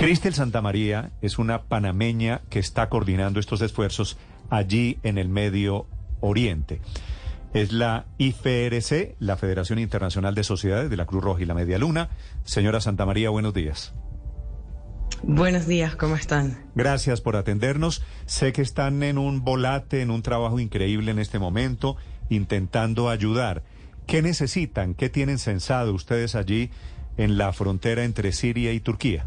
Cristel Santamaría es una panameña que está coordinando estos esfuerzos allí en el Medio Oriente. Es la IFRC, la Federación Internacional de Sociedades de la Cruz Roja y la Media Luna. Señora Santamaría, buenos días. Buenos días, ¿cómo están? Gracias por atendernos. Sé que están en un volate, en un trabajo increíble en este momento, intentando ayudar. ¿Qué necesitan? ¿Qué tienen censado ustedes allí en la frontera entre Siria y Turquía?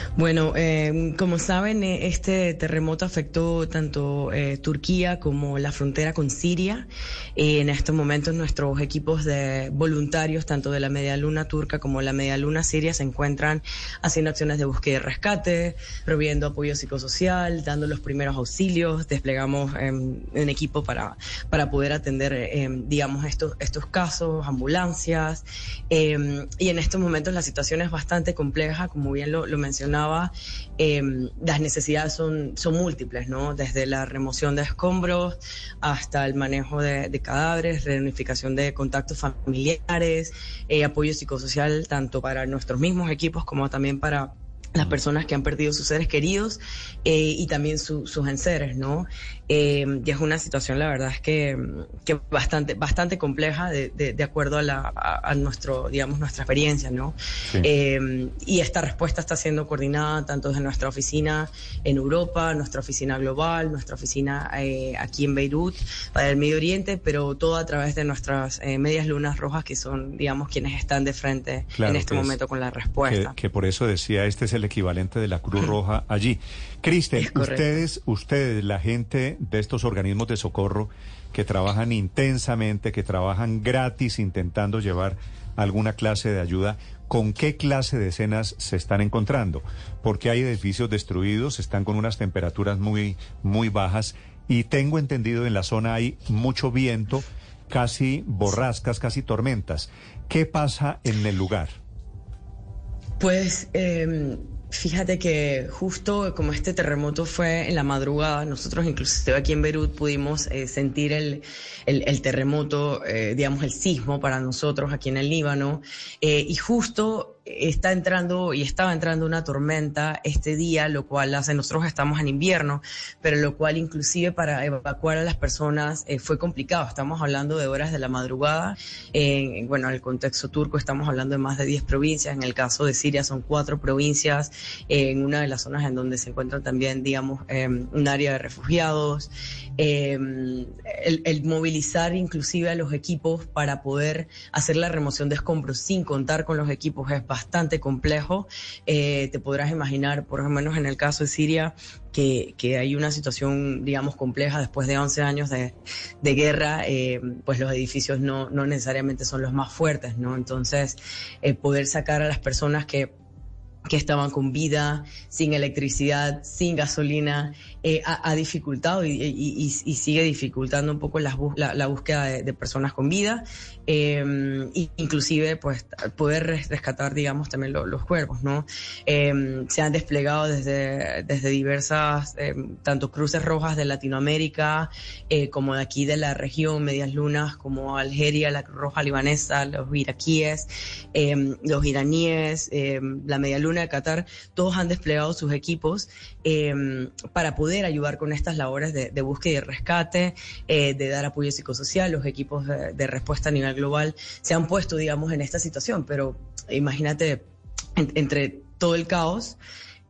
Bueno, eh, como saben, eh, este terremoto afectó tanto eh, Turquía como la frontera con Siria. en estos momentos nuestros equipos de voluntarios, tanto de la Media Luna turca como la Media Luna siria, se encuentran haciendo acciones de búsqueda y rescate, proveyendo apoyo psicosocial, dando los primeros auxilios. Desplegamos em, un equipo para, para poder atender, em, digamos, estos, estos casos, ambulancias. Em, y en estos momentos la situación es bastante compleja, como bien lo, lo mencionaba Em, las necesidades son, son múltiples, ¿no? Desde la remoción de escombros hasta el manejo de, cadáveres, reunificación de contactos familiares, eh, apoyo psicosocial tanto para nuestros mismos equipos como también para las personas que han perdido sus seres queridos eh, y también sus enseres, ¿no? Eh, y es una situación, la verdad es que, que bastante, bastante compleja de, de, acuerdo a, la, a, nuestro, digamos, nuestra experiencia, ¿no? Eh, y esta respuesta está siendo coordinada tanto desde nuestra oficina en Europa, nuestra oficina global, nuestra oficina aquí en Beirut, para el Medio Oriente, pero todo a través de nuestras medias lunas rojas que son, digamos, quienes están de frente en este momento con la respuesta. Que, que por eso decía, este es el el equivalente de la Cruz Roja allí. Cristel, ustedes, ustedes, la gente de estos organismos de socorro que trabajan intensamente, que trabajan gratis intentando llevar alguna clase de ayuda, ¿con qué clase de escenas se están encontrando? Porque hay edificios destruidos, están con unas temperaturas muy, muy bajas y tengo entendido en la zona hay mucho viento, casi borrascas, casi tormentas. ¿Qué pasa en el lugar? Pues eh, Fíjate que justo como este terremoto fue en la madrugada, nosotros inclusive aquí en Beirut pudimos eh, sentir el, el, terremoto, eh, digamos el sismo para nosotros aquí en el Líbano, eh, y justo está entrando y estaba entrando una tormenta este día, lo cual hace, nosotros estamos en invierno, pero lo cual inclusive para evacuar a las personas eh, fue complicado. Estamos hablando de horas de la madrugada. En, bueno, en el contexto turco estamos hablando de más de 10 provincias. En el caso de Siria son cuatro provincias, en una de las zonas en donde se encuentra también, digamos, em, un área de refugiados. Em, el, el movilizar inclusive a los equipos para poder hacer la remoción de escombros sin contar con los equipos es bastante complejo. Eh, te podrás imaginar, por lo menos en el caso de Siria, que, que hay una situación, digamos, compleja después de 11 años de, de guerra, eh, pues los edificios no, no necesariamente son los más fuertes, ¿no? Entonces, eh, poder sacar a las personas que que estaban con vida, sin electricidad, sin gasolina, eh, ha, dificultado y, sigue dificultando un poco la, la, búsqueda de, personas con vida, eh, inclusive pues poder rescatar, digamos, también los cuerpos, ¿no? Eh, se han desplegado desde, desde diversas, tanto cruces rojas de Latinoamérica, como de aquí de la región, Medias Lunas, como Algeria, la Cruz Roja Libanesa, los iraquíes, los iraníes, la Media Luna de Qatar, todos han desplegado sus equipos para poder ayudar con estas labores de, búsqueda y rescate, eh, de dar apoyo psicosocial. Los equipos de, respuesta a nivel global se han puesto, digamos, en esta situación, pero imagínate entre todo el caos.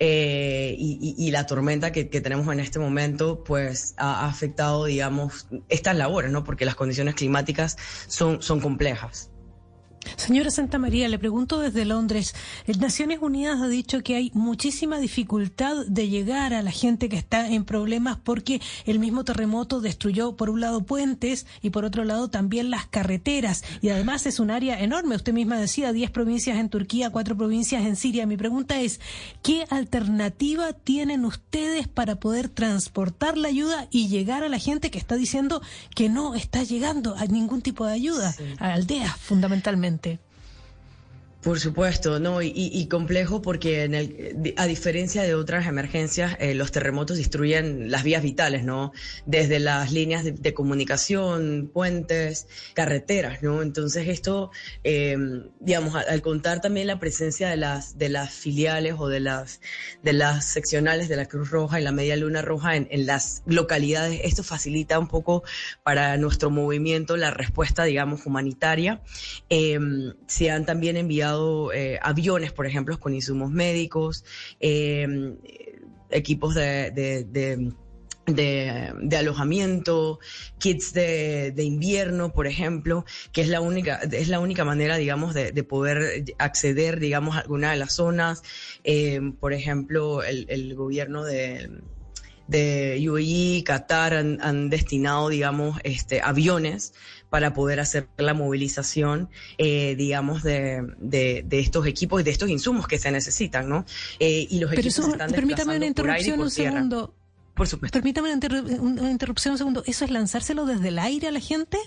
Eh, y, la tormenta que, tenemos en este momento, pues ha afectado, digamos, estas labores, ¿no? Porque las condiciones climáticas son complejas. Señora Santa María, le pregunto desde Londres. Naciones Unidas ha dicho que hay muchísima dificultad de llegar a la gente que está en problemas porque el mismo terremoto destruyó por un lado puentes y por otro lado también las carreteras. Y además es un área enorme. Usted misma decía 10 provincias en Turquía, 4 provincias en Siria. Mi pregunta es, ¿qué alternativa tienen ustedes para poder transportar la ayuda y llegar a la gente que está diciendo que no está llegando a ningún tipo de ayuda? A aldeas fundamentalmente. frecuente. Por supuesto, no, y, complejo porque en el, a diferencia de otras emergencias, eh, los terremotos destruyen las vías vitales, ¿no? Desde las líneas de, comunicación, puentes, carreteras, ¿no? Entonces esto, eh, digamos, al, contar también la presencia de las de las filiales o de las de las seccionales de la Cruz Roja y la Media Luna Roja en, las localidades, esto facilita un poco para nuestro movimiento la respuesta, digamos, humanitaria. Eh, se han también enviado eh, aviones, por ejemplo, con insumos médicos, em, equipos de, alojamiento, kits de, invierno, por ejemplo, que es la única, es la única manera, digamos, de, poder acceder, digamos, a alguna de las zonas. Em, por ejemplo, el, gobierno de de UAE, Qatar han, han, destinado, digamos, este, aviones para poder hacer la movilización, eh, digamos, de, de, estos equipos y de estos insumos que se necesitan, ¿no? Eh, y los Pero equipos eso, están permítame una interrupción un segundo. Por supuesto. Permítame una, interrupción un segundo. ¿Eso es lanzárselo desde el aire a la gente?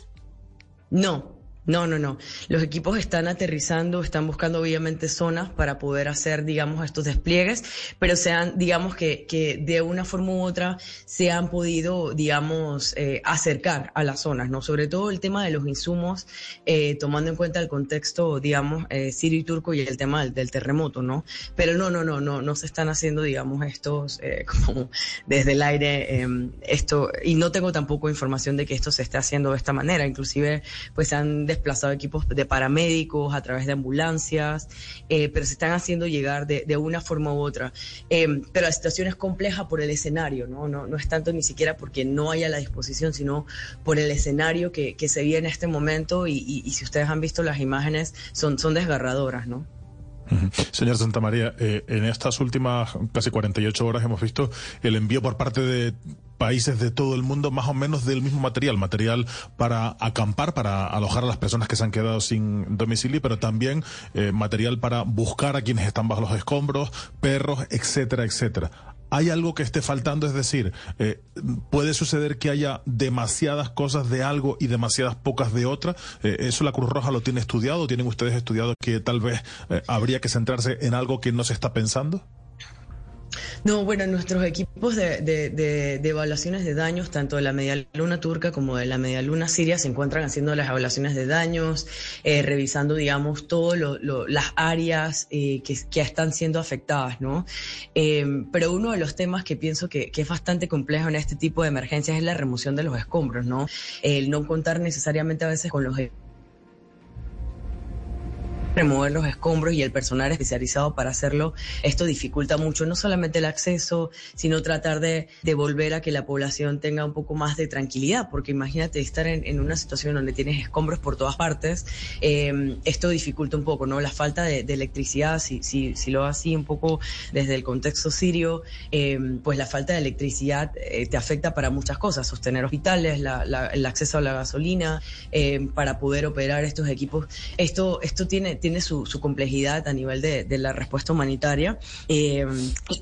No, no, no, no. Los equipos están aterrizando, están buscando obviamente zonas para poder hacer, digamos, estos despliegues, pero sean, digamos, que, que de una forma u otra se han podido, digamos, eh, acercar a las zonas, ¿no? Sobre todo el tema de los insumos, eh, tomando en cuenta el contexto, digamos, eh, sirio y turco y el tema del, terremoto, ¿no? Pero no, no, no, no, no se están haciendo, digamos, estos, como desde el aire, em, esto, y no tengo tampoco información de que esto se esté haciendo de esta manera, inclusive, pues han desplazado equipos de paramédicos a través de ambulancias, eh, pero se están haciendo llegar de, una forma u otra. Eh, pero la situación es compleja por el escenario, ¿no? ¿no? Es tanto ni siquiera porque no haya la disposición, sino por el escenario que, se vive en este momento y, y, si ustedes han visto las imágenes, son, son desgarradoras, ¿no? Señor Santa María, eh, en estas últimas casi 48 horas hemos visto el envío por parte de países de todo el mundo más o menos del mismo material, material para acampar, para alojar a las personas que se han quedado sin domicilio, pero también eh, material para buscar a quienes están bajo los escombros, perros, etcétera, etcétera. ¿Hay algo que esté faltando? Es decir, eh, ¿puede suceder que haya demasiadas cosas de algo y demasiadas pocas de otra? Eh, ¿Eso la Cruz Roja lo tiene estudiado? ¿Tienen ustedes estudiado que tal vez eh, habría que centrarse en algo que no se está pensando? No, bueno, nuestros equipos de, de, evaluaciones de daños, tanto de la media luna turca como de la media luna siria, se encuentran haciendo las evaluaciones de daños, eh, revisando, digamos, todas las áreas eh, que, están siendo afectadas, ¿no? Em, pero uno de los temas que pienso que, que, es bastante complejo en este tipo de emergencias es la remoción de los escombros, ¿no? El no contar necesariamente a veces con los remover los escombros y el personal especializado para hacerlo, esto dificulta mucho no solamente el acceso, sino tratar de, volver a que la población tenga un poco más de tranquilidad, porque imagínate estar en, una situación donde tienes escombros por todas partes, em, esto dificulta un poco, ¿no? La falta de, electricidad, si, si, si, lo así un poco desde el contexto sirio, em, pues la falta de electricidad eh, te afecta para muchas cosas, sostener hospitales, el acceso a la gasolina, em, para poder operar estos equipos. Esto, esto tiene tiene su, complejidad a nivel de, la respuesta humanitaria eh,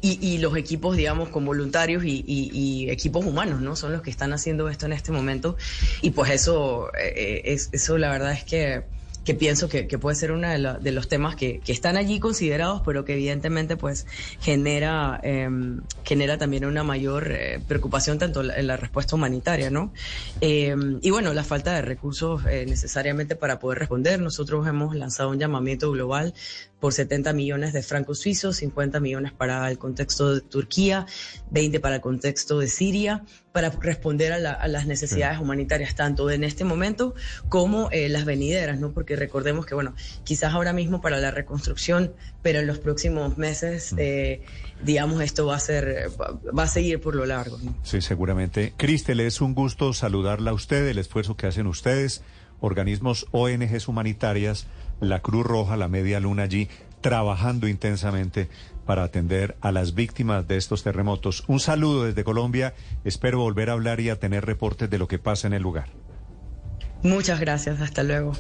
y, los equipos, digamos, con voluntarios y, equipos humanos, ¿no? Son los que están haciendo esto en este momento y pues eso, eh, es, eso la verdad es que que pienso que, puede ser uno de, los temas que, están allí considerados, pero que evidentemente pues genera, em, genera también una mayor eh, preocupación tanto en la respuesta humanitaria, ¿no? Em, y bueno, la falta de recursos eh, necesariamente para poder responder. Nosotros hemos lanzado un llamamiento global por 70 millones de francos suizos, 50 millones para el contexto de Turquía, 20 para el contexto de Siria, para responder a, las necesidades humanitarias, tanto en este momento como eh, las venideras, ¿no? Porque recordemos que, bueno, quizás ahora mismo para la reconstrucción, pero en los próximos meses, mm. eh, digamos, esto va a ser, va a seguir por lo largo. Sí, seguramente. Cristel, es un gusto saludarla a usted, el esfuerzo que hacen ustedes, organismos ONGs humanitarias la Cruz Roja, la Media Luna allí, trabajando intensamente para atender a las víctimas de estos terremotos. Un saludo desde Colombia. Espero volver a hablar y a tener reportes de lo que pasa en el lugar. Muchas gracias. Hasta luego.